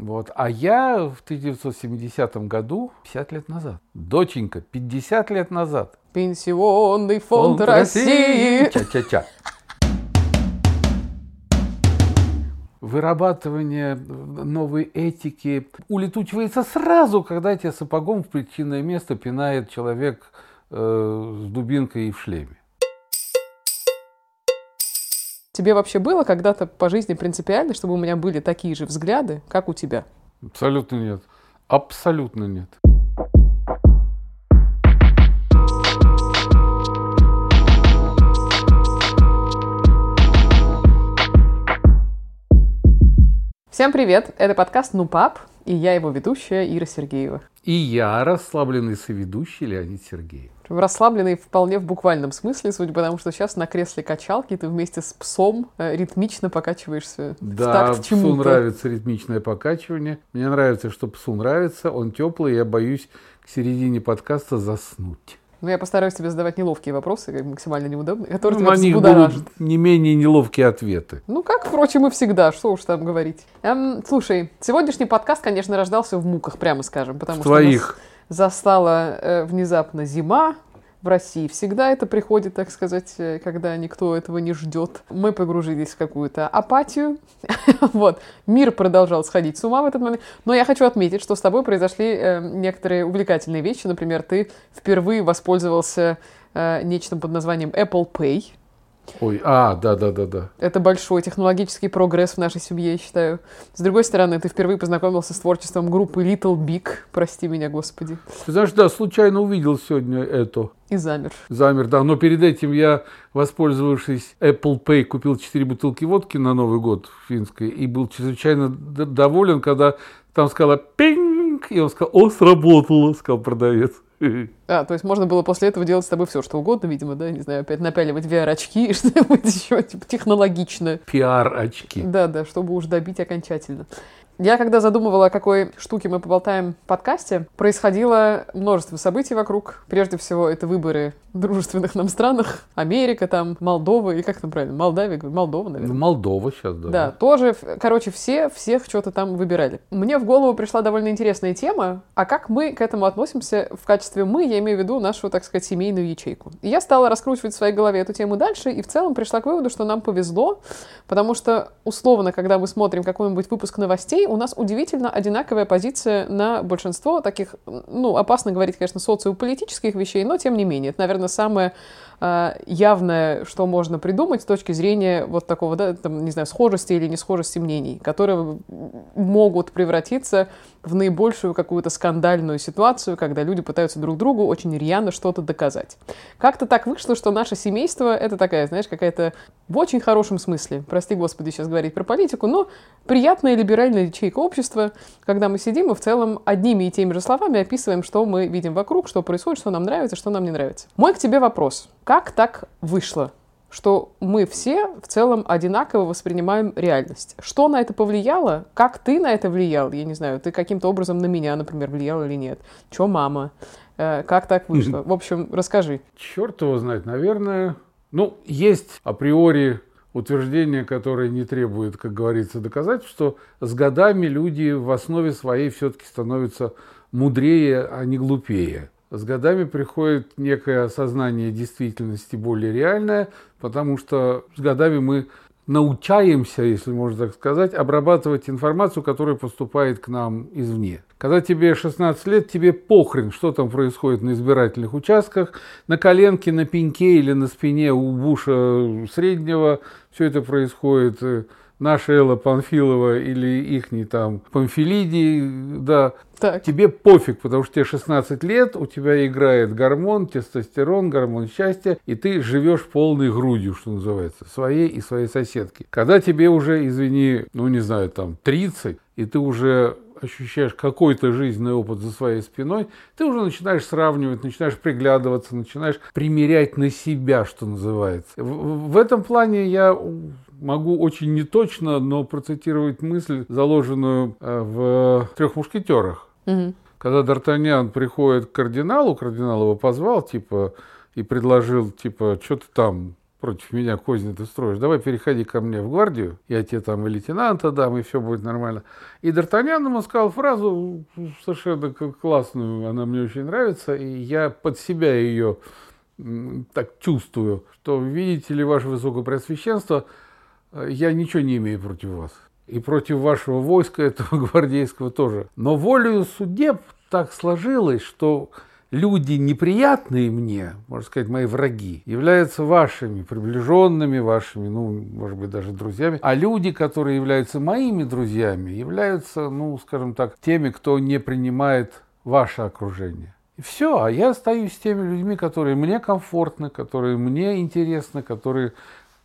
Вот. А я в 1970 году, 50 лет назад, доченька, 50 лет назад. Пенсионный фонд, фонд России. России. Ча-ча-ча. Вырабатывание новой этики улетучивается сразу, когда тебя сапогом в причинное место пинает человек э, с дубинкой и в шлеме. Тебе вообще было когда-то по жизни принципиально, чтобы у меня были такие же взгляды, как у тебя? Абсолютно нет. Абсолютно нет. Всем привет! Это подкаст «Ну, пап», и я его ведущая Ира Сергеева. И я расслабленный соведущий Леонид Сергеев. Расслабленный вполне в буквальном смысле, судя по тому, что сейчас на кресле качалки ты вместе с псом э, ритмично покачиваешься да, в псу нравится ритмичное покачивание. Мне нравится, что псу нравится, он теплый, я боюсь к середине подкаста заснуть. Ну, я постараюсь тебе задавать неловкие вопросы, максимально неудобные, которые ну, тебя будут не менее неловкие ответы. Ну, как, впрочем, и всегда, что уж там говорить. Эм, слушай, сегодняшний подкаст, конечно, рождался в муках, прямо скажем, потому в что твоих. нас застала э, внезапно зима, в России. Всегда это приходит, так сказать, э, когда никто этого не ждет. Мы погружились в какую-то апатию. вот. Мир продолжал сходить с ума в этот момент. Но я хочу отметить, что с тобой произошли э, некоторые увлекательные вещи. Например, ты впервые воспользовался э, нечто под названием Apple Pay. Ой, а, да, да, да, да. Это большой технологический прогресс в нашей семье, я считаю. С другой стороны, ты впервые познакомился с творчеством группы Little Big, прости меня, господи. Ты знаешь, да, случайно увидел сегодня это. И замер. Замер, да. Но перед этим я, воспользовавшись Apple Pay, купил 4 бутылки водки на Новый год в финской и был чрезвычайно доволен, когда там сказала «пинг», и он сказал «О, сработало», сказал продавец. А, то есть можно было после этого делать с тобой все, что угодно, видимо, да, не знаю, опять напяливать VR-очки и что-нибудь еще, типа, технологичное. PR-очки. Да, да, чтобы уж добить окончательно. Я когда задумывала, о какой штуке мы поболтаем в подкасте, происходило множество событий вокруг. Прежде всего, это выборы в дружественных нам странах. Америка там, Молдова, и как там правильно, Молдавия, Молдова, наверное. Молдова сейчас, да. Да, тоже, короче, все всех что-то там выбирали. Мне в голову пришла довольно интересная тема, а как мы к этому относимся в качестве мы, я имею в виду нашу, так сказать, семейную ячейку. И я стала раскручивать в своей голове эту тему дальше, и в целом пришла к выводу, что нам повезло, потому что, условно, когда мы смотрим какой-нибудь выпуск новостей, у нас удивительно одинаковая позиция на большинство таких, ну, опасно говорить, конечно, социополитических вещей, но тем не менее, это, наверное, самое э, явное, что можно придумать с точки зрения вот такого, да, там, не знаю, схожести или не схожести мнений, которые могут превратиться наибольшую какую-то скандальную ситуацию, когда люди пытаются друг другу очень рьяно что-то доказать. Как-то так вышло, что наше семейство — это такая, знаешь, какая-то в очень хорошем смысле, прости господи сейчас говорить про политику, но приятная либеральная ячейка общества, когда мы сидим и в целом одними и теми же словами описываем, что мы видим вокруг, что происходит, что нам нравится, что нам не нравится. Мой к тебе вопрос. Как так вышло? Что мы все в целом одинаково воспринимаем реальность. Что на это повлияло? Как ты на это влиял? Я не знаю, ты каким-то образом на меня, например, влиял или нет? Че мама? Э, как так вышло? В общем, расскажи. Черт его знает, наверное. Ну, есть априори утверждение, которое не требует, как говорится, доказать, что с годами люди в основе своей все-таки становятся мудрее, а не глупее. С годами приходит некое осознание действительности более реальное, потому что с годами мы научаемся, если можно так сказать, обрабатывать информацию, которая поступает к нам извне. Когда тебе 16 лет, тебе похрен, что там происходит на избирательных участках, на коленке, на пеньке или на спине у Буша среднего, все это происходит наша Элла Панфилова или ихний там Памфилидий, да, так. тебе пофиг, потому что тебе 16 лет, у тебя играет гормон, тестостерон, гормон счастья, и ты живешь полной грудью, что называется, своей и своей соседки. Когда тебе уже, извини, ну не знаю, там 30, и ты уже ощущаешь какой-то жизненный опыт за своей спиной, ты уже начинаешь сравнивать, начинаешь приглядываться, начинаешь примерять на себя, что называется. В, в этом плане я могу очень неточно, но процитировать мысль, заложенную э, в «Трех мушкетерах». Угу. Когда Д'Артаньян приходит к кардиналу, кардинал его позвал, типа, и предложил, типа, что ты там, против меня козни ты строишь, давай переходи ко мне в гвардию, я тебе там и лейтенанта дам, и все будет нормально. И Д'Артаньян ему сказал фразу совершенно классную, она мне очень нравится, и я под себя ее так чувствую, что, видите ли, ваше высокопреосвященство, э, я ничего не имею против вас. И против вашего войска, этого гвардейского тоже. Но волею судеб так сложилось, что люди неприятные мне, можно сказать, мои враги, являются вашими приближенными, вашими, ну, может быть, даже друзьями. А люди, которые являются моими друзьями, являются, ну, скажем так, теми, кто не принимает ваше окружение. И все, а я остаюсь с теми людьми, которые мне комфортны, которые мне интересны, которые,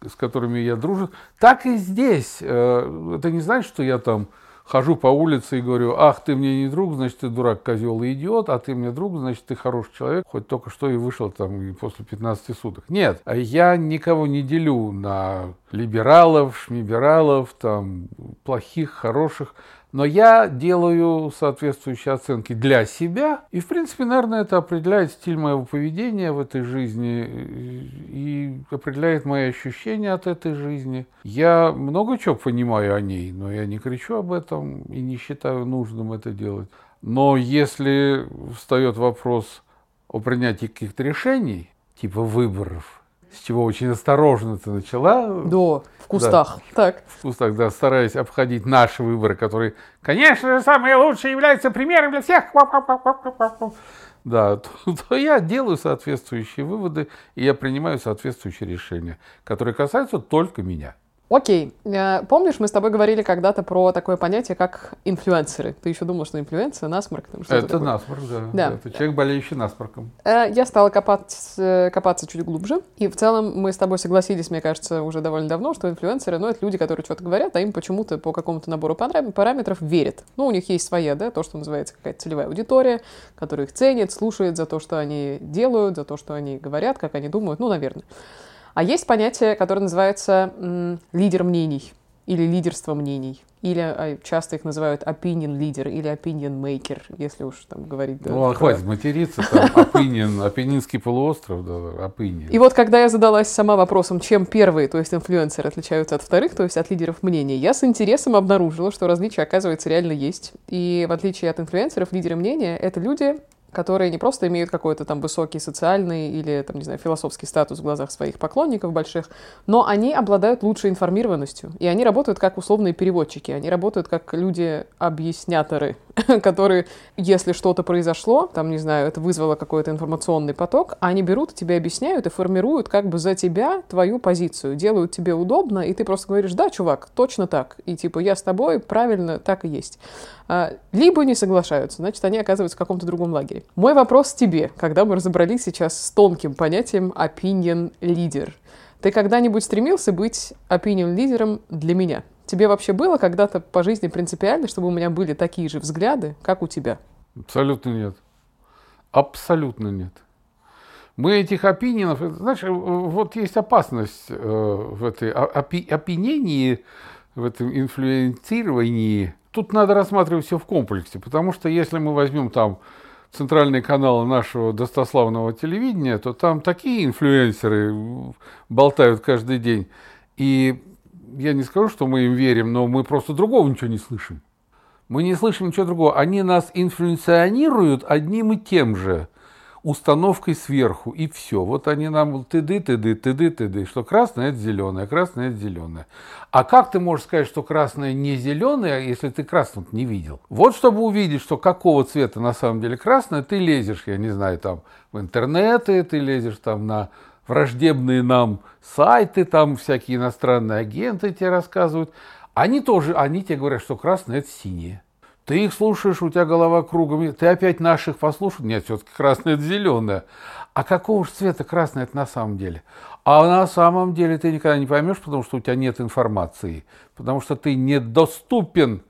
с которыми я дружу. Так и здесь. Э, это не значит, что я там хожу по улице и говорю, ах, ты мне не друг, значит, ты дурак, козел и идиот, а ты мне друг, значит, ты хороший человек, хоть только что и вышел там и после 15 суток. Нет, я никого не делю на либералов, шмибералов, там, плохих, хороших. Но я делаю соответствующие оценки для себя. И, в принципе, наверное, это определяет стиль моего поведения в этой жизни и определяет мои ощущения от этой жизни. Я много чего понимаю о ней, но я не кричу об этом и не считаю нужным это делать. Но если встает вопрос о принятии каких-то решений, типа выборов, с чего очень осторожно ты начала. Да, в кустах. Да, так. В кустах, да, стараясь обходить наши выборы, которые, конечно же, самые лучшие, являются примером для всех. Да, то, то я делаю соответствующие выводы, и я принимаю соответствующие решения, которые касаются только меня. Окей. Э, помнишь, мы с тобой говорили когда-то про такое понятие, как инфлюенсеры. Ты еще думал, что инфлюенция, насморк? Там, это такое. насморк, да. да. Это человек, болеющий насморком. Э, я стала копать, э, копаться чуть глубже. И в целом мы с тобой согласились, мне кажется, уже довольно давно, что инфлюенсеры, ну, это люди, которые что-то говорят, а им почему-то по какому-то набору параметров верят. Ну, у них есть своя, да, то, что называется какая-то целевая аудитория, которая их ценит, слушает за то, что они делают, за то, что они говорят, как они думают, ну, наверное. А есть понятие, которое называется м, лидер мнений или лидерство мнений. Или а, часто их называют opinion leader или opinion maker, если уж там говорить. Да, ну, а хватит материться, там opinion, опининский полуостров, да, opinion. И вот когда я задалась сама вопросом, чем первые, то есть инфлюенсеры, отличаются от вторых, то есть от лидеров мнений, я с интересом обнаружила, что различия, оказывается, реально есть. И в отличие от инфлюенсеров, лидеры мнения — это люди, которые не просто имеют какой-то там высокий социальный или, там, не знаю, философский статус в глазах своих поклонников больших, но они обладают лучшей информированностью, и они работают как условные переводчики, они работают как люди-объясняторы, которые, если что-то произошло, там, не знаю, это вызвало какой-то информационный поток, они берут, тебе объясняют и формируют как бы за тебя твою позицию, делают тебе удобно, и ты просто говоришь, да, чувак, точно так, и типа я с тобой, правильно, так и есть. А, либо не соглашаются, значит, они оказываются в каком-то другом лагере. Мой вопрос тебе, когда мы разобрались сейчас с тонким понятием opinion leader. Ты когда-нибудь стремился быть opinion лидером для меня? Тебе вообще было когда-то по жизни принципиально, чтобы у меня были такие же взгляды, как у тебя? Абсолютно нет. Абсолютно нет. Мы этих опининов, знаешь, вот есть опасность э, в этой опи, опинении, в этом инфлюенцировании. Тут надо рассматривать все в комплексе, потому что если мы возьмем там центральные каналы нашего достославного телевидения, то там такие инфлюенсеры болтают каждый день. И я не скажу, что мы им верим, но мы просто другого ничего не слышим. Мы не слышим ничего другого. Они нас инфлюенционируют одним и тем же установкой сверху, и все. Вот они нам тыды, тыды, тыды, тыды, что красное – это зеленое, красное – это зеленое. А как ты можешь сказать, что красное не зеленое, если ты красным не видел? Вот чтобы увидеть, что какого цвета на самом деле красное, ты лезешь, я не знаю, там в интернеты, ты лезешь там на враждебные нам сайты, там всякие иностранные агенты тебе рассказывают. Они тоже, они тебе говорят, что красное – это синее. Ты их слушаешь, у тебя голова кругом. Ты опять наших послушал? Нет, все-таки красное – это зеленое. А какого же цвета красное это на самом деле? А на самом деле ты никогда не поймешь, потому что у тебя нет информации. Потому что ты недоступен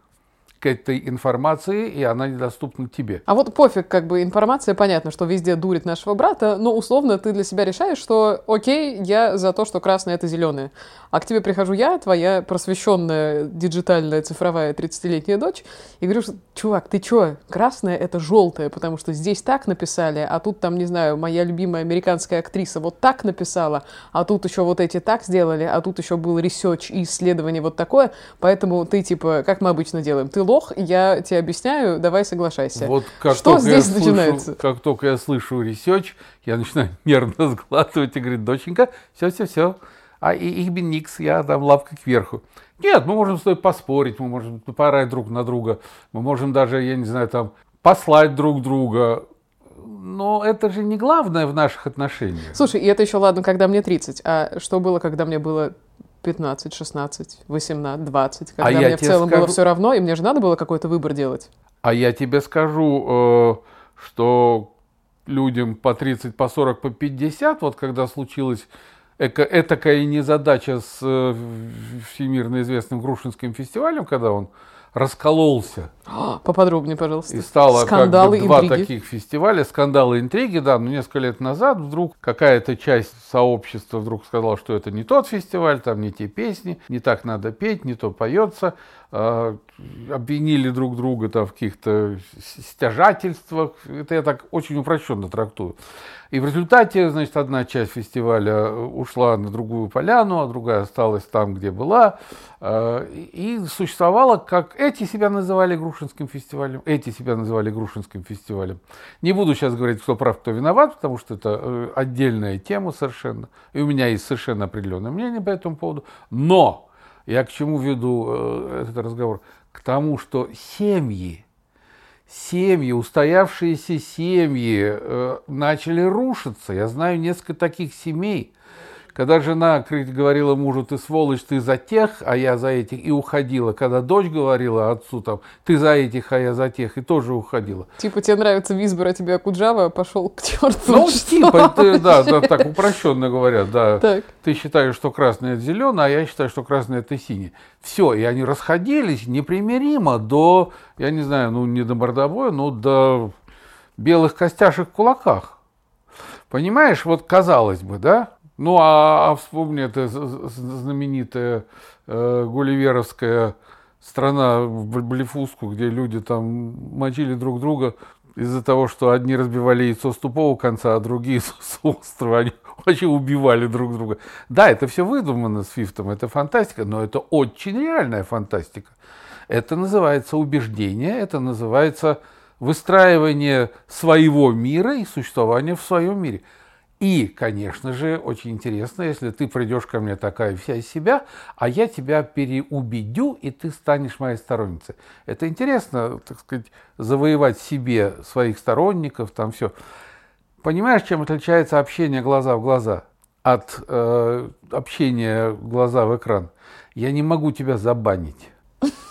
этой информации, и она недоступна тебе. А вот пофиг, как бы информация, понятно, что везде дурит нашего брата, но условно ты для себя решаешь, что окей, я за то, что красное это зеленое. А к тебе прихожу я, твоя просвещенная диджитальная цифровая 30-летняя дочь, и говорю, чувак, ты чё, красное это желтое, потому что здесь так написали, а тут там, не знаю, моя любимая американская актриса вот так написала, а тут еще вот эти так сделали, а тут еще был ресерч и исследование вот такое, поэтому ты типа, как мы обычно делаем, ты лох, я тебе объясняю, давай соглашайся. Вот как Что только здесь я слышу, начинается? Как только я слышу ресерч, я начинаю нервно сглатывать и говорит, доченька, все-все-все, а и их бы никс, я дам лапкой кверху. Нет, мы можем с тобой поспорить, мы можем поорать друг на друга, мы можем даже, я не знаю, там, послать друг друга, но это же не главное в наших отношениях. Слушай, и это еще ладно, когда мне 30, а что было, когда мне было 15, 16, 18, 20, когда А мне в целом было скажу- все равно, и мне же надо было какой-то выбор делать. А я тебе скажу, э, что людям по 30, по 40, по 50, вот когда случилась этакая незадача с э, всемирно известным Грушинским фестивалем, когда он раскололся Поподробнее, пожалуйста. и стало Скандалы, как бы два интриги. таких фестиваля, скандалы, интриги, да, но несколько лет назад вдруг какая-то часть сообщества вдруг сказала, что это не тот фестиваль, там не те песни, не так надо петь, не то поется, обвинили друг друга там в каких-то стяжательствах, это я так очень упрощенно трактую. И в результате, значит, одна часть фестиваля ушла на другую поляну, а другая осталась там, где была. Э, И существовала, как эти себя называли Грушинским фестивалем, эти себя называли Грушинским фестивалем. Не буду сейчас говорить, кто прав, кто виноват, потому что это э, отдельная тема совершенно. И у меня есть совершенно определенное мнение по этому поводу. Но я к чему веду э, этот разговор? К тому, что семьи, семьи, устоявшиеся семьи э, начали рушиться. Я знаю несколько таких семей, когда жена говорила мужу, ты сволочь, ты за тех, а я за этих, и уходила. Когда дочь говорила отцу, там, ты за этих, а я за тех, и тоже уходила. Типа, тебе нравится Визбор, а тебе Акуджава, пошел к черту. Ну, типа, это, да, да, так упрощенно говорят, да. Так. Ты считаешь, что красное это зеленое, а я считаю, что красное это синее. Все, и они расходились непримиримо до, я не знаю, ну не до мордобоя, но до белых костяшек в кулаках. Понимаешь, вот казалось бы, да? Ну, а, а вспомни, это знаменитая э, гулливеровская страна в Бл- Блефуску, где люди там мочили друг друга из-за того, что одни разбивали яйцо с тупого конца, а другие с острого. Они вообще убивали друг друга. Да, это все выдумано с Фифтом, это фантастика, но это очень реальная фантастика. Это называется убеждение, это называется выстраивание своего мира и существование в своем мире. И, конечно же, очень интересно, если ты придешь ко мне такая вся из себя, а я тебя переубедю, и ты станешь моей сторонницей. Это интересно, так сказать, завоевать себе своих сторонников, там все. Понимаешь, чем отличается общение глаза в глаза от э, общения глаза в экран? Я не могу тебя забанить.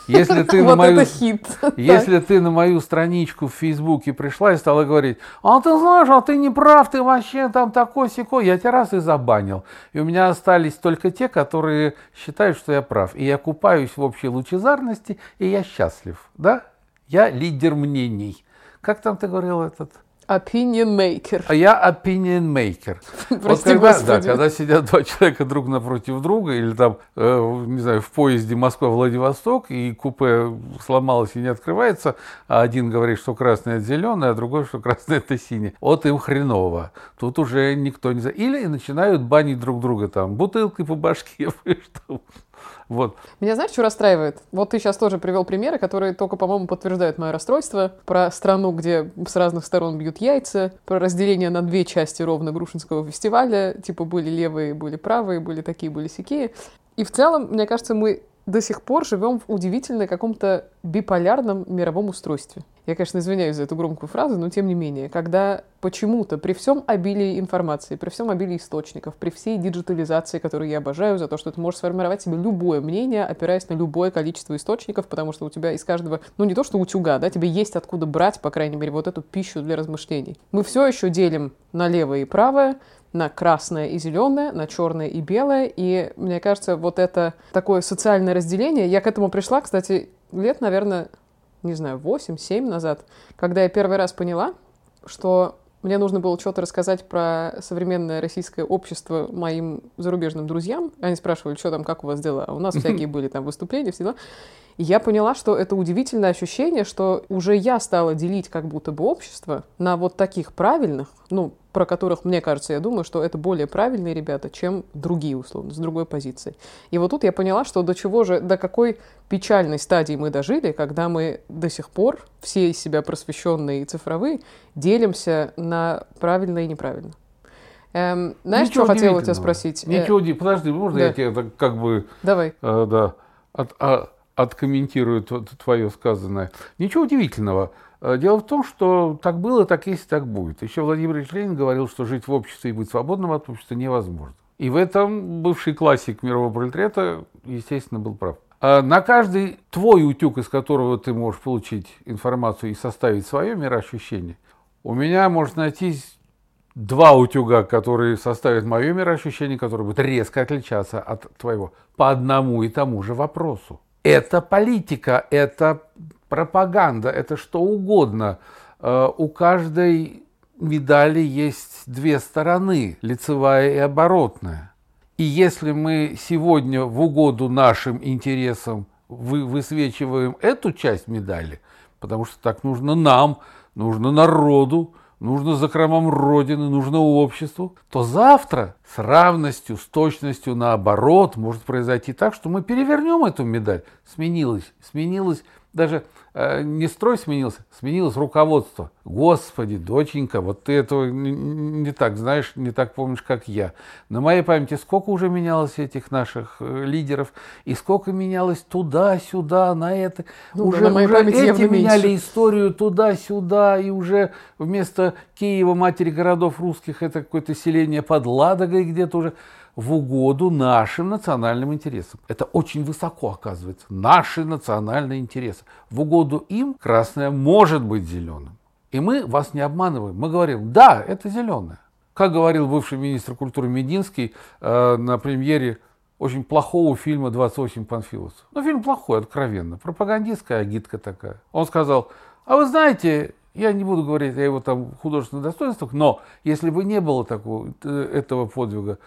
Если ты на Вот мою это хит. если ты на мою страничку в Фейсбуке пришла и стала говорить, а ты знаешь, а ты не прав, ты вообще там такой секой, я тебя раз и забанил. И у меня остались только те, которые считают, что я прав. И я купаюсь в общей лучезарности, и я счастлив. Да? Я лидер мнений. Как там ты говорил этот? Opinion maker. А я opinion maker. Вот Прости, когда, да, когда сидят два человека друг напротив друга, или там, э, не знаю, в поезде Москва-Владивосток, и купе сломалось и не открывается, а один говорит, что красное это зеленое, а другой, что красное это синее. Вот им хреново. Тут уже никто не... за- Или начинают банить друг друга там, бутылкой по башке. что- Вот. Меня знаешь, что расстраивает? Вот ты сейчас тоже привел примеры, которые только, по-моему, подтверждают мое расстройство. Про страну, где с разных сторон бьют яйца, про разделение на две части ровно Грушинского фестиваля. Типа были левые, были правые, были такие, были сякие. И в целом, мне кажется, мы до сих пор живем в удивительно каком-то биполярном мировом устройстве. Я, конечно, извиняюсь за эту громкую фразу, но тем не менее, когда почему-то при всем обилии информации, при всем обилии источников, при всей диджитализации, которую я обожаю, за то, что ты можешь сформировать себе любое мнение, опираясь на любое количество источников, потому что у тебя из каждого, ну не то что утюга, да, тебе есть откуда брать, по крайней мере, вот эту пищу для размышлений. Мы все еще делим на левое и правое, на красное и зеленое, на черное и белое. И мне кажется, вот это такое социальное разделение, я к этому пришла, кстати, лет, наверное, не знаю, 8-7 назад, когда я первый раз поняла, что мне нужно было что-то рассказать про современное российское общество моим зарубежным друзьям. Они спрашивали, что там, как у вас дела. А у нас всякие были там выступления, все дела. И я поняла, что это удивительное ощущение, что уже я стала делить как будто бы общество на вот таких правильных, ну, про которых, мне кажется, я думаю, что это более правильные ребята, чем другие, условно, с другой позиции. И вот тут я поняла, что до чего же, до какой печальной стадии мы дожили, когда мы до сих пор, все из себя просвещенные и цифровые, делимся на правильно и неправильно. Эм, знаешь, Ничего что хотела у тебя спросить? Э, Ничего, уди- подожди, можно да. я тебе как бы Давай. э, да, от, а- откомментирую твое сказанное. Ничего удивительного. Э, Дело в том, что так было, так есть, так будет. Еще Владимир Ильич Ленин говорил, что жить в обществе и быть свободным от общества невозможно. И в этом бывший классик мирового пролетариата, естественно, был прав. А На каждый твой утюг, из которого ты можешь получить информацию и составить свое мироощущение, у меня может найтись два утюга, которые составят мое мироощущение, которое будет резко отличаться от твоего по одному и тому же вопросу. Это политика, это пропаганда, это что угодно. Э, У каждой медали есть две стороны, лицевая и оборотная. И если мы сегодня в угоду нашим интересам вы, высвечиваем эту часть медали, потому что так нужно нам, нужно народу, нужно закромам Родины, нужно обществу, то завтра с равностью, с точностью наоборот может произойти так, что мы перевернем эту медаль. Сменилось, сменилось даже э, не строй сменился, сменилось руководство. Господи, доченька, вот ты этого не, не так знаешь, не так помнишь, как я. На моей памяти сколько уже менялось этих наших э, лидеров, и сколько менялось туда-сюда, на это. Ну да, уже на моей уже эти меняли меньше. историю туда-сюда, и уже вместо Киева, матери городов русских, это какое-то селение под Ладогой где-то уже в угоду нашим национальным интересам. Это очень высоко оказывается. Наши национальные интересы. В угоду им красное может быть зеленым. И мы вас не обманываем. Мы говорим, да, это зеленое. Как говорил бывший министр культуры Мединский э, на премьере очень плохого фильма «28 панфиловцев». Ну, фильм плохой, откровенно. Пропагандистская агитка такая. Он сказал, а вы знаете, я не буду говорить о его там художественных достоинствах, но если бы не было такого, э, этого подвига,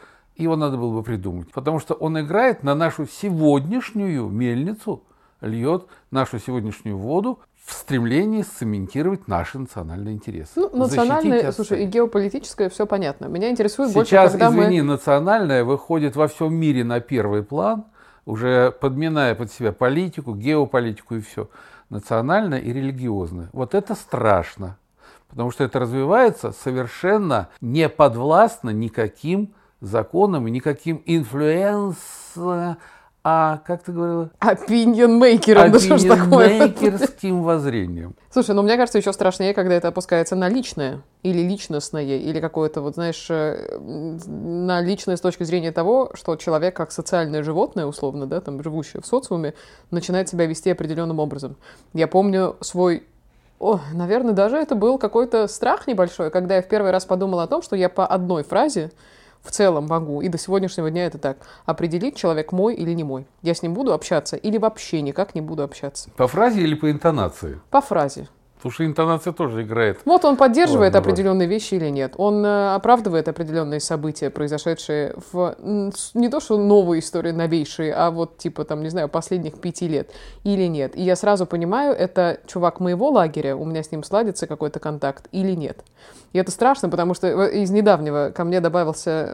его надо было бы придумать. Потому что он играет на нашу сегодняшнюю мельницу, льет нашу сегодняшнюю воду в стремлении сцементировать наши национальные интересы. Ну, национальное, слушай, и геополитическое все понятно. Меня интересует больше, Сейчас, когда извини, мы... национальное выходит во всем мире на первый план, уже подминая под себя политику, геополитику и все. Национальное и религиозное. Вот это страшно. Потому что это развивается совершенно не подвластно никаким законам и никаким influence... А, как ты говорила? Такое? opinion-maker ским воззрением. Слушай, ну мне кажется, еще страшнее, когда это опускается на личное или личностное, или какое-то, вот знаешь, э, на личное с точки зрения того, что человек как социальное животное, условно, да, там, живущее в социуме, начинает себя вести определенным образом. Я помню свой о, наверное, даже это был какой-то страх небольшой, когда я в первый раз подумала о том, что я по одной фразе в целом могу, и до сегодняшнего дня это так, определить, человек мой или не мой. Я с ним буду общаться или вообще никак не буду общаться. По фразе или по интонации? По фразе. Потому что интонация тоже играет. Вот он поддерживает Ладно, определенные вещи или нет. Он э, оправдывает определенные события, произошедшие в не то что новые истории, новейшие, а вот типа там, не знаю, последних пяти лет или нет. И я сразу понимаю, это чувак моего лагеря, у меня с ним сладится какой-то контакт или нет. И это страшно, потому что в- из недавнего ко мне добавился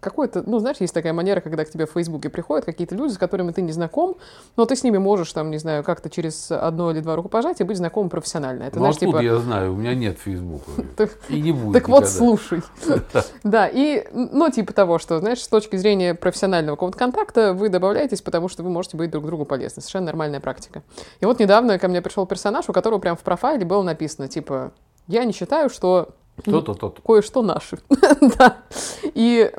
какой-то, ну, знаешь, есть такая манера, когда к тебе в Фейсбуке приходят какие-то люди, с которыми ты не знаком, но ты с ними можешь, там, не знаю, как-то через одно или два рукопожатия быть знакомым профессионально. Это, Ну, знаешь, типа... я знаю? У меня нет Фейсбука. И не будет Так вот, слушай. Да, и, ну, типа того, что, знаешь, с точки зрения профессионального какого-то контакта вы добавляетесь, потому что вы можете быть друг другу полезны. Совершенно нормальная практика. И вот недавно ко мне пришел персонаж, у которого прям в профайле было написано, типа, я не считаю, что То-то, то-то. кое-что наше. Да. И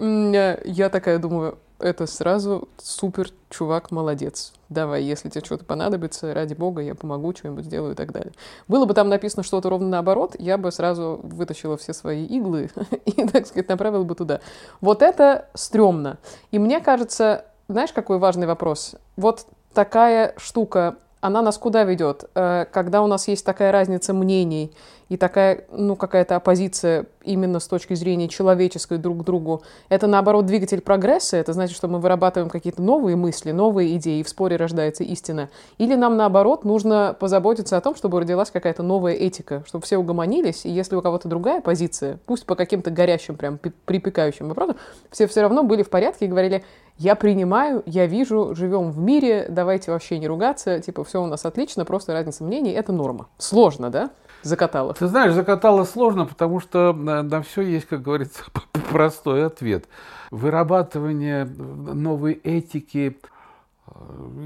я такая думаю, это сразу супер, чувак, молодец. Давай, если тебе что-то понадобится, ради бога, я помогу, что-нибудь сделаю и так далее. Было бы там написано что-то ровно наоборот, я бы сразу вытащила все свои иглы и, так сказать, направила бы туда. Вот это стрёмно. И мне кажется, знаешь, какой важный вопрос? Вот такая штука она нас куда ведет? Э, когда у нас есть такая разница мнений и такая, ну, какая-то оппозиция именно с точки зрения человеческой друг к другу, это, наоборот, двигатель прогресса, это значит, что мы вырабатываем какие-то новые мысли, новые идеи, и в споре рождается истина. Или нам, наоборот, нужно позаботиться о том, чтобы родилась какая-то новая этика, чтобы все угомонились, и если у кого-то другая позиция, пусть по каким-то горящим, прям припекающим вопросам, все все равно были в порядке и говорили, я принимаю, я вижу, живем в мире, давайте вообще не ругаться, типа, все у нас отлично, просто разница мнений, это норма. Сложно, да? Закатало. Ты знаешь, закатало сложно, потому что на, на все есть, как говорится, простой ответ. Вырабатывание новой этики, э,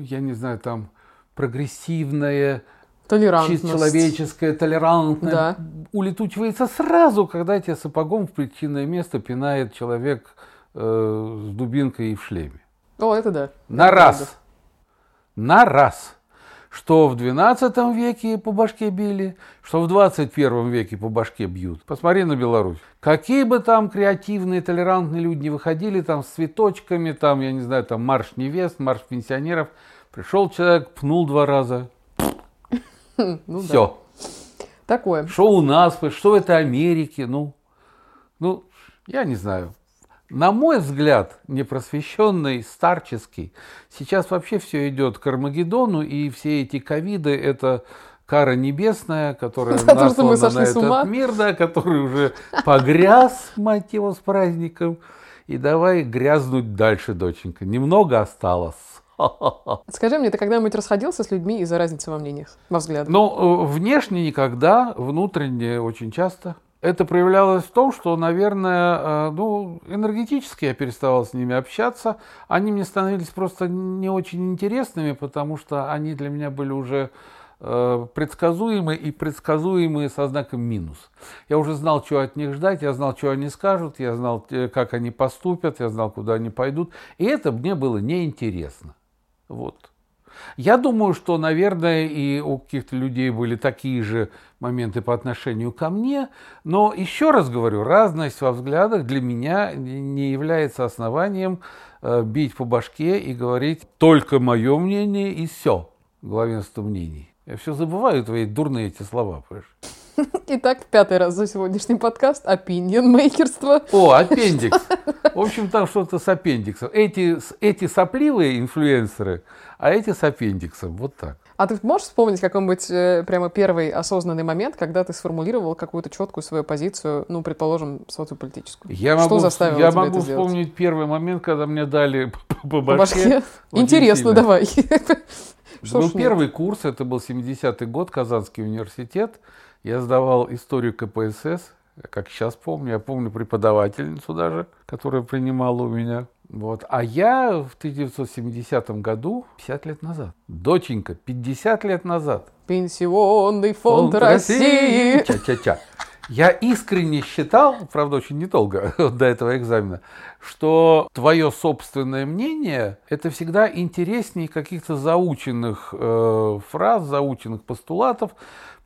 я не знаю, там, прогрессивное, Толерантность. человеческое, толерантное, да. улетучивается сразу, когда тебя сапогом в причинное место пинает человек э, с дубинкой и в шлеме. О, это да. На это раз. правда. На раз. Что в 12 веке по башке били, что в 21 веке по башке бьют. Посмотри на Беларусь. Какие бы там креативные, толерантные люди не выходили, там с цветочками, там, я не знаю, там марш невест, марш пенсионеров. Пришел человек, пнул два раза. Ну да. Все. Такое. Что у нас, что в этой Америке, ну, ну, я не знаю. На мой взгляд, непросвещенный, старческий, сейчас вообще все идет к Армагеддону, и все эти ковиды – это кара небесная, которая За то, что мы наслана сошли на с этот ума. мир, да, который уже погряз, мать его, с праздником. И давай грязнуть дальше, доченька. Немного осталось. Скажи мне, ты когда-нибудь расходился с людьми из-за разницы во мнениях, во взглядах? Ну, э, внешне никогда, внутренне очень часто. Это проявлялось в том, что, наверное, э, ну, энергетически я переставал с ними общаться. Они мне становились просто не очень интересными, потому что они для меня были уже э, предсказуемы и предсказуемые со знаком минус. Я уже знал, что от них ждать, я знал, что они скажут, я знал, э, как они поступят, я знал, куда они пойдут. И это мне было неинтересно. Вот. Я думаю, что, наверное, и у каких-то людей были такие же моменты по отношению ко мне, но еще раз говорю, разность во взглядах для меня не является основанием э, бить по башке и говорить только мое мнение и все, главенство мнений. Я все забываю твои дурные эти слова, понимаешь? Итак, пятый раз за сегодняшний подкаст опинион мейкерство. О, аппендикс. В общем, там что-то с аппендиксом. Эти, эти сопливые инфлюенсеры, а эти с аппендиксом. Вот так. А ты можешь вспомнить какой-нибудь э, прямо первый осознанный момент, когда ты сформулировал какую-то четкую свою позицию, ну, предположим, социополитическую? Я Что могу, заставило я тебя могу это сделать? вспомнить первый момент, когда мне дали по, по По башке. Интересно, сильно. давай. Что был первый курс, это был 70-й год, Казанский университет. Я сдавал историю КПСС, как сейчас помню. Я помню преподавательницу даже, которая принимала у меня. Вот. А я в 1970 году, 50 лет назад, доченька, 50 лет назад, Пенсионный фонд России. Ча-ча-ча. Я искренне считал, правда, очень недолго до этого экзамена, что твое собственное мнение это всегда интереснее каких-то заученных э, фраз, заученных постулатов.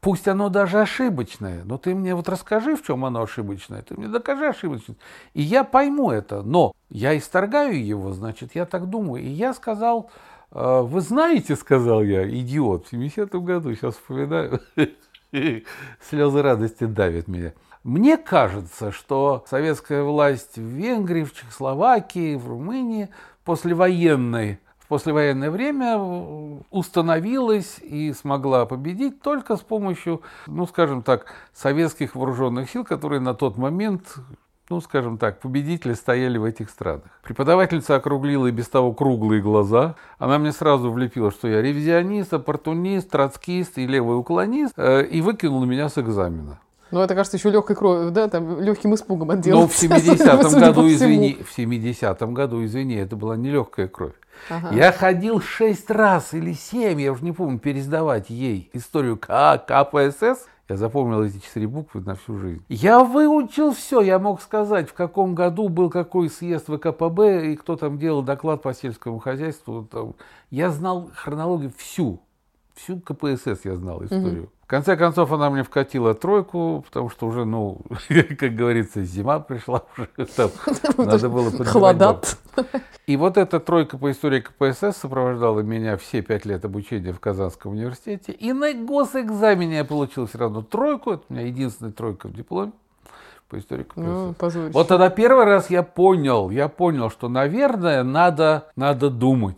Пусть оно даже ошибочное, но ты мне вот расскажи, в чем оно ошибочное, ты мне докажи ошибочность, и я пойму это. Но я исторгаю его, значит, я так думаю. И я сказал, э, вы знаете, сказал я, идиот, в 70-м году, сейчас вспоминаю, слезы радости давят меня. Мне кажется, что советская власть в Венгрии, в Чехословакии, в Румынии послевоенной, послевоенное время э, установилась и смогла победить только с помощью, ну, скажем так, советских вооруженных сил, которые на тот момент ну, скажем так, победители стояли в этих странах. Преподавательница округлила и без того круглые глаза. Она мне сразу влепила, что я ревизионист, оппортунист, троцкист и левый уклонист, э, и выкинула меня с экзамена. Ну, это, кажется, еще легкой кровью, да, там, легким испугом Но отделался. в 70-м судя по году, всему. извини, в 70-м году, извини, это была нелегкая кровь. Ага. Я ходил шесть раз или семь, я уже не помню, пересдавать ей историю К, КПСС. Я запомнил эти четыре буквы на всю жизнь. Я выучил все, я мог сказать, в каком году был какой съезд ВКПБ, и кто там делал доклад по сельскому хозяйству. там. Я знал хронологию всю, всю КПСС я знал историю. Угу. В конце концов, она мне вкатила тройку, потому что уже, ну, как говорится, зима пришла, уже там надо было Холодат. И вот эта тройка по истории КПСС сопровождала меня все пять лет обучения в Казанском университете. И на госэкзамене я получил все равно тройку. Это у меня единственная тройка в дипломе по истории КПСС. Ну, вот тогда первый раз я понял, я понял, что, наверное, надо, надо думать.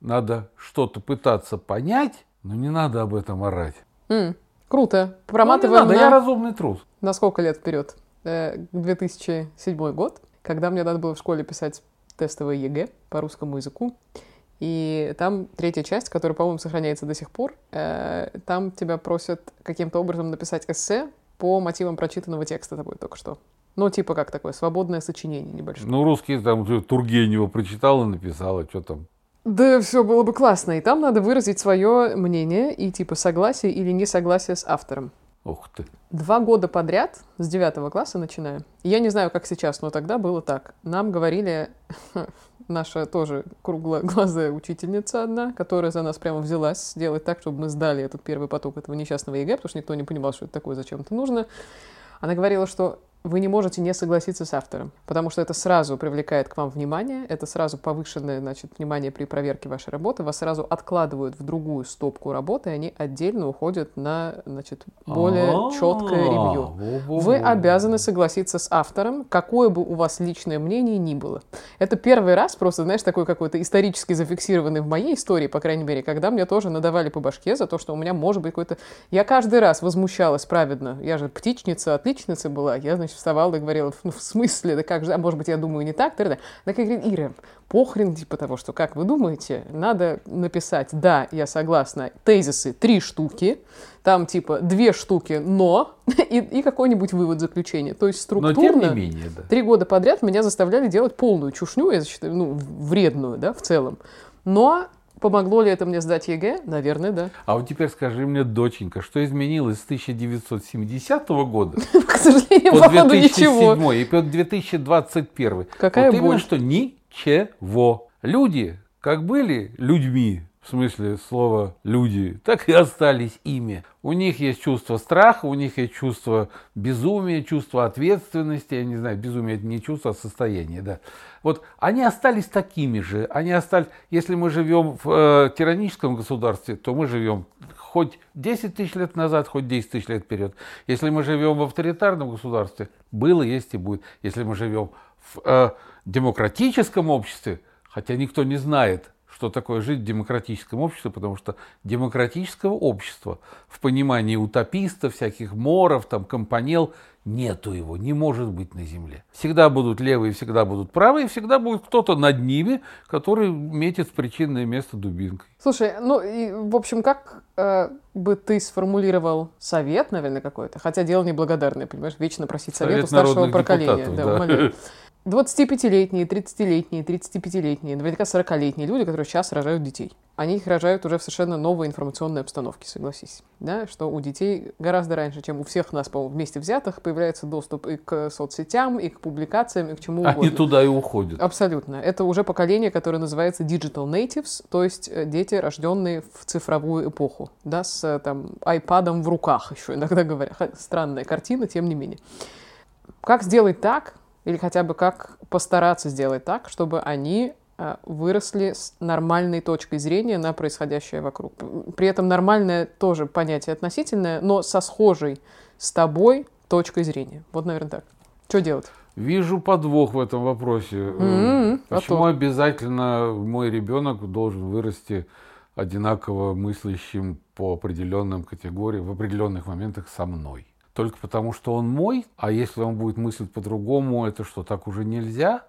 Надо что-то пытаться понять, но не надо об этом орать. Mm. Круто. Проматываем ну, не надо, на... я разумный трус. На сколько лет вперед? 2007 э, год, когда мне надо было в школе писать тестовое ЕГЭ по русскому языку. И там третья часть, которая, по-моему, сохраняется до сих пор, э, там тебя просят каким-то образом написать эссе по мотивам прочитанного текста тобой только что. Ну, типа как такое, свободное сочинение небольшое. Ну, русский там Тургенева прочитал и написал, а что там? Да, все было бы классно. И там надо выразить свое мнение и типа согласие или несогласие с автором. Ух ты. Два года подряд, с девятого класса начиная. Я не знаю, как сейчас, но тогда было так. Нам говорили, наша тоже круглоглазая учительница одна, которая за нас прямо взялась сделать так, чтобы мы сдали этот первый поток этого несчастного ЕГЭ, потому что никто не понимал, что это такое, зачем это нужно. Она говорила, что вы не можете не согласиться с автором, потому что это сразу привлекает к вам внимание, это сразу повышенное значит, внимание при проверке вашей работы, вас сразу откладывают в другую стопку работы, и они отдельно уходят на значит, более четкое ревью. Вы обязаны согласиться с автором, какое бы у вас личное мнение ни было. Это первый раз, просто, знаешь, такой какой-то исторически зафиксированный в моей истории, по крайней мере, когда мне тоже надавали по башке за то, что у меня может быть какой-то... Я каждый раз возмущалась праведно. Я же птичница, отличница была. Я, значит, вставала и говорила, ну, в смысле, да как же, а может быть, я думаю не так, тогда. Она говорит, Ира, похрен типа того, что, как вы думаете, надо написать, да, я согласна, тезисы три штуки, там типа две штуки но, и, и какой-нибудь вывод заключения. То есть структурно, менее, да. три года подряд меня заставляли делать полную чушню, я считаю, ну, вредную, да, в целом. Но Помогло ли это мне сдать ЕГЭ? Наверное, да. А вот теперь скажи мне, доченька, что изменилось с 1970 года К сожалению, по 2007 и по 2021? Какая вот боль? что ничего. Люди, как были людьми, в смысле слова люди, так и остались ими. У них есть чувство страха, у них есть чувство безумия, чувство ответственности. Я не знаю, безумие это не чувство, а состояние, да. Вот они остались такими же. Они остались, если мы живем в э, тираническом государстве, то мы живем хоть 10 тысяч лет назад, хоть 10 тысяч лет вперед. Если мы живем в авторитарном государстве, было, есть и будет. Если мы живем в э, демократическом обществе, хотя никто не знает, что такое жить в демократическом обществе, потому что демократического общества в понимании утопистов, всяких моров, там, компанел, нету его, не может быть на земле. Всегда будут левые, всегда будут правые, всегда будет кто-то над ними, который метит в причинное место дубинкой. Слушай, ну, и, в общем, как э, бы ты сформулировал совет, наверное, какой-то, хотя дело неблагодарное, понимаешь, вечно просить совет, совет у старшего поколения. Да, да. 25-летние, 30-летние, 35-летние, наверняка 40-летние люди, которые сейчас рожают детей. Они их рожают уже в совершенно новой информационной обстановке, согласись. Да? Что у детей гораздо раньше, чем у всех нас, по вместе взятых, появляется доступ и к соцсетям, и к публикациям, и к чему угодно. Они туда и уходят. Абсолютно. Это уже поколение, которое называется digital natives, то есть э, дети, рожденные в цифровую эпоху, да, с э, там, айпадом в руках еще иногда говоря. Странная картина, тем не менее. Как сделать так, или хотя бы как постараться сделать так, чтобы они э, выросли с нормальной точкой зрения на происходящее вокруг. При этом нормальное тоже понятие относительное, но со схожей с тобой точкой зрения. Вот, наверное, так. Что делать? Вижу подвох в этом вопросе. Mm-hmm. Почему а обязательно мой ребенок должен вырасти одинаково мыслящим по определенным категориям в определенных моментах со мной? Только потому, что он мой, а если он будет мыслить по-другому, это что, так уже нельзя?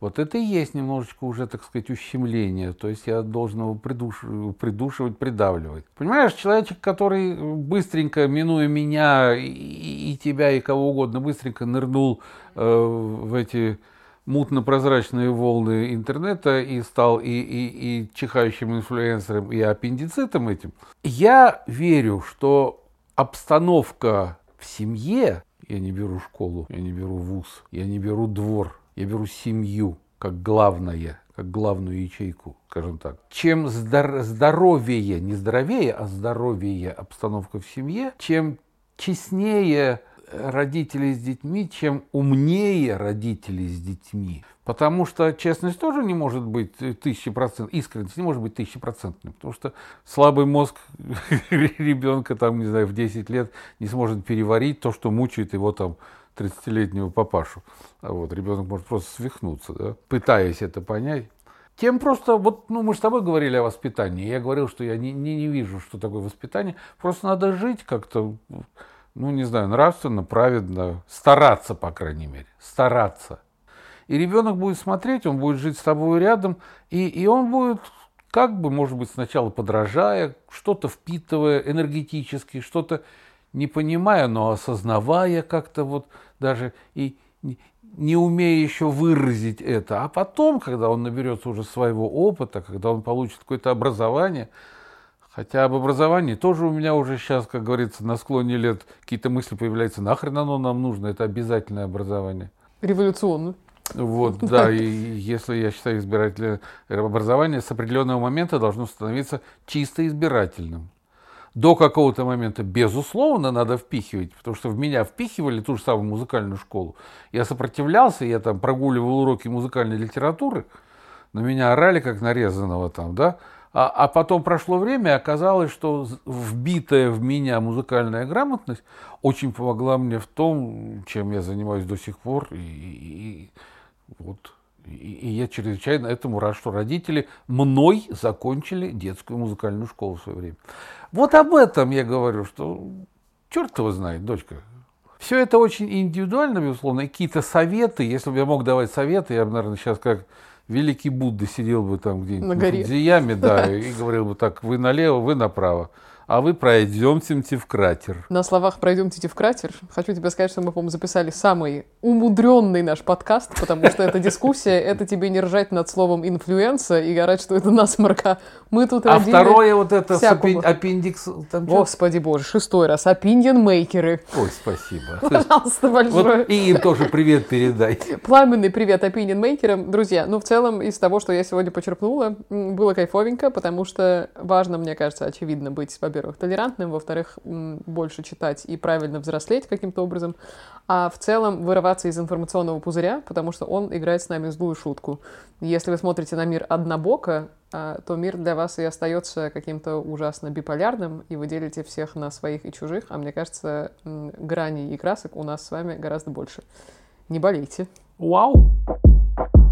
Вот это и есть немножечко уже, так сказать, ущемление. То есть я должен его придуш... придушивать, придавливать. Понимаешь, человечек, который быстренько, минуя меня и, и тебя, и кого угодно, быстренько нырнул э, в эти мутно-прозрачные волны интернета и стал и, и, и чихающим инфлюенсером, и аппендицитом этим. Я верю, что обстановка в семье я не беру школу, я не беру вуз, я не беру двор, я беру семью как главное, как главную ячейку, скажем так. Чем здор- здоровее, не здоровее, а здоровее обстановка в семье, чем честнее родители с детьми, чем умнее родители с детьми. Потому что честность тоже не может быть тысячи процентов, искренность не может быть тысячепроцентной, потому что слабый мозг ребенка, там, не знаю, в 10 лет не сможет переварить то, что мучает его там 30-летнего папашу. А вот ребенок может просто свихнуться, да, пытаясь это понять. Тем просто, вот, ну, мы с тобой говорили о воспитании. Я говорил, что я не, не, не вижу, что такое воспитание. Просто надо жить как-то, ну, не знаю, нравственно, праведно, стараться, по крайней мере, стараться. И ребенок будет смотреть, он будет жить с тобой рядом, и, и он будет как бы, может быть, сначала подражая, что-то впитывая энергетически, что-то не понимая, но осознавая как-то вот даже и не умея еще выразить это. А потом, когда он наберется уже своего опыта, когда он получит какое-то образование, хотя об образовании тоже у меня уже сейчас, как говорится, на склоне лет какие-то мысли появляются, нахрен оно нам нужно, это обязательное образование. Революционно. Вот, да, и если я считаю избирательное образование с определенного момента должно становиться чисто избирательным. До какого-то момента, безусловно, надо впихивать, потому что в меня впихивали ту же самую музыкальную школу. Я сопротивлялся, я там прогуливал уроки музыкальной литературы, на меня орали как нарезанного там, да. А, а потом прошло время, и оказалось, что вбитая в меня музыкальная грамотность очень помогла мне в том, чем я занимаюсь до сих пор, и, и, вот. И, и я чрезвычайно этому рад, что родители мной закончили детскую музыкальную школу в свое время. Вот об этом я говорю, что черт его знает, дочка. Все это очень индивидуально, безусловно. И какие-то советы, если бы я мог давать советы, я бы, наверное, сейчас как великий Будда сидел бы там где-нибудь на горе. Зиями, да, и говорил бы так, вы налево, вы направо а вы пройдемте в кратер. На словах «пройдемте в кратер» хочу тебе сказать, что мы, по-моему, записали самый умудренный наш подкаст, потому что эта дискуссия, это тебе не ржать над словом «инфлюенса» и орать, что это насморка. Мы тут А второе вот это с аппендикс... Там Господи боже, шестой раз. Опиньон-мейкеры. Ой, спасибо. Пожалуйста, большое. Вот и им тоже привет передай. Пламенный привет опиньон-мейкерам. Друзья, ну в целом из того, что я сегодня почерпнула, было кайфовенько, потому что важно, мне кажется, очевидно быть, во во-первых, толерантным, во-вторых, больше читать и правильно взрослеть каким-то образом, а в целом вырываться из информационного пузыря, потому что он играет с нами злую шутку. Если вы смотрите на мир однобоко, а, то мир для вас и остается каким-то ужасно биполярным, и вы делите всех на своих и чужих, а мне кажется, граней и красок у нас с вами гораздо больше. Не болейте. Вау! Wow.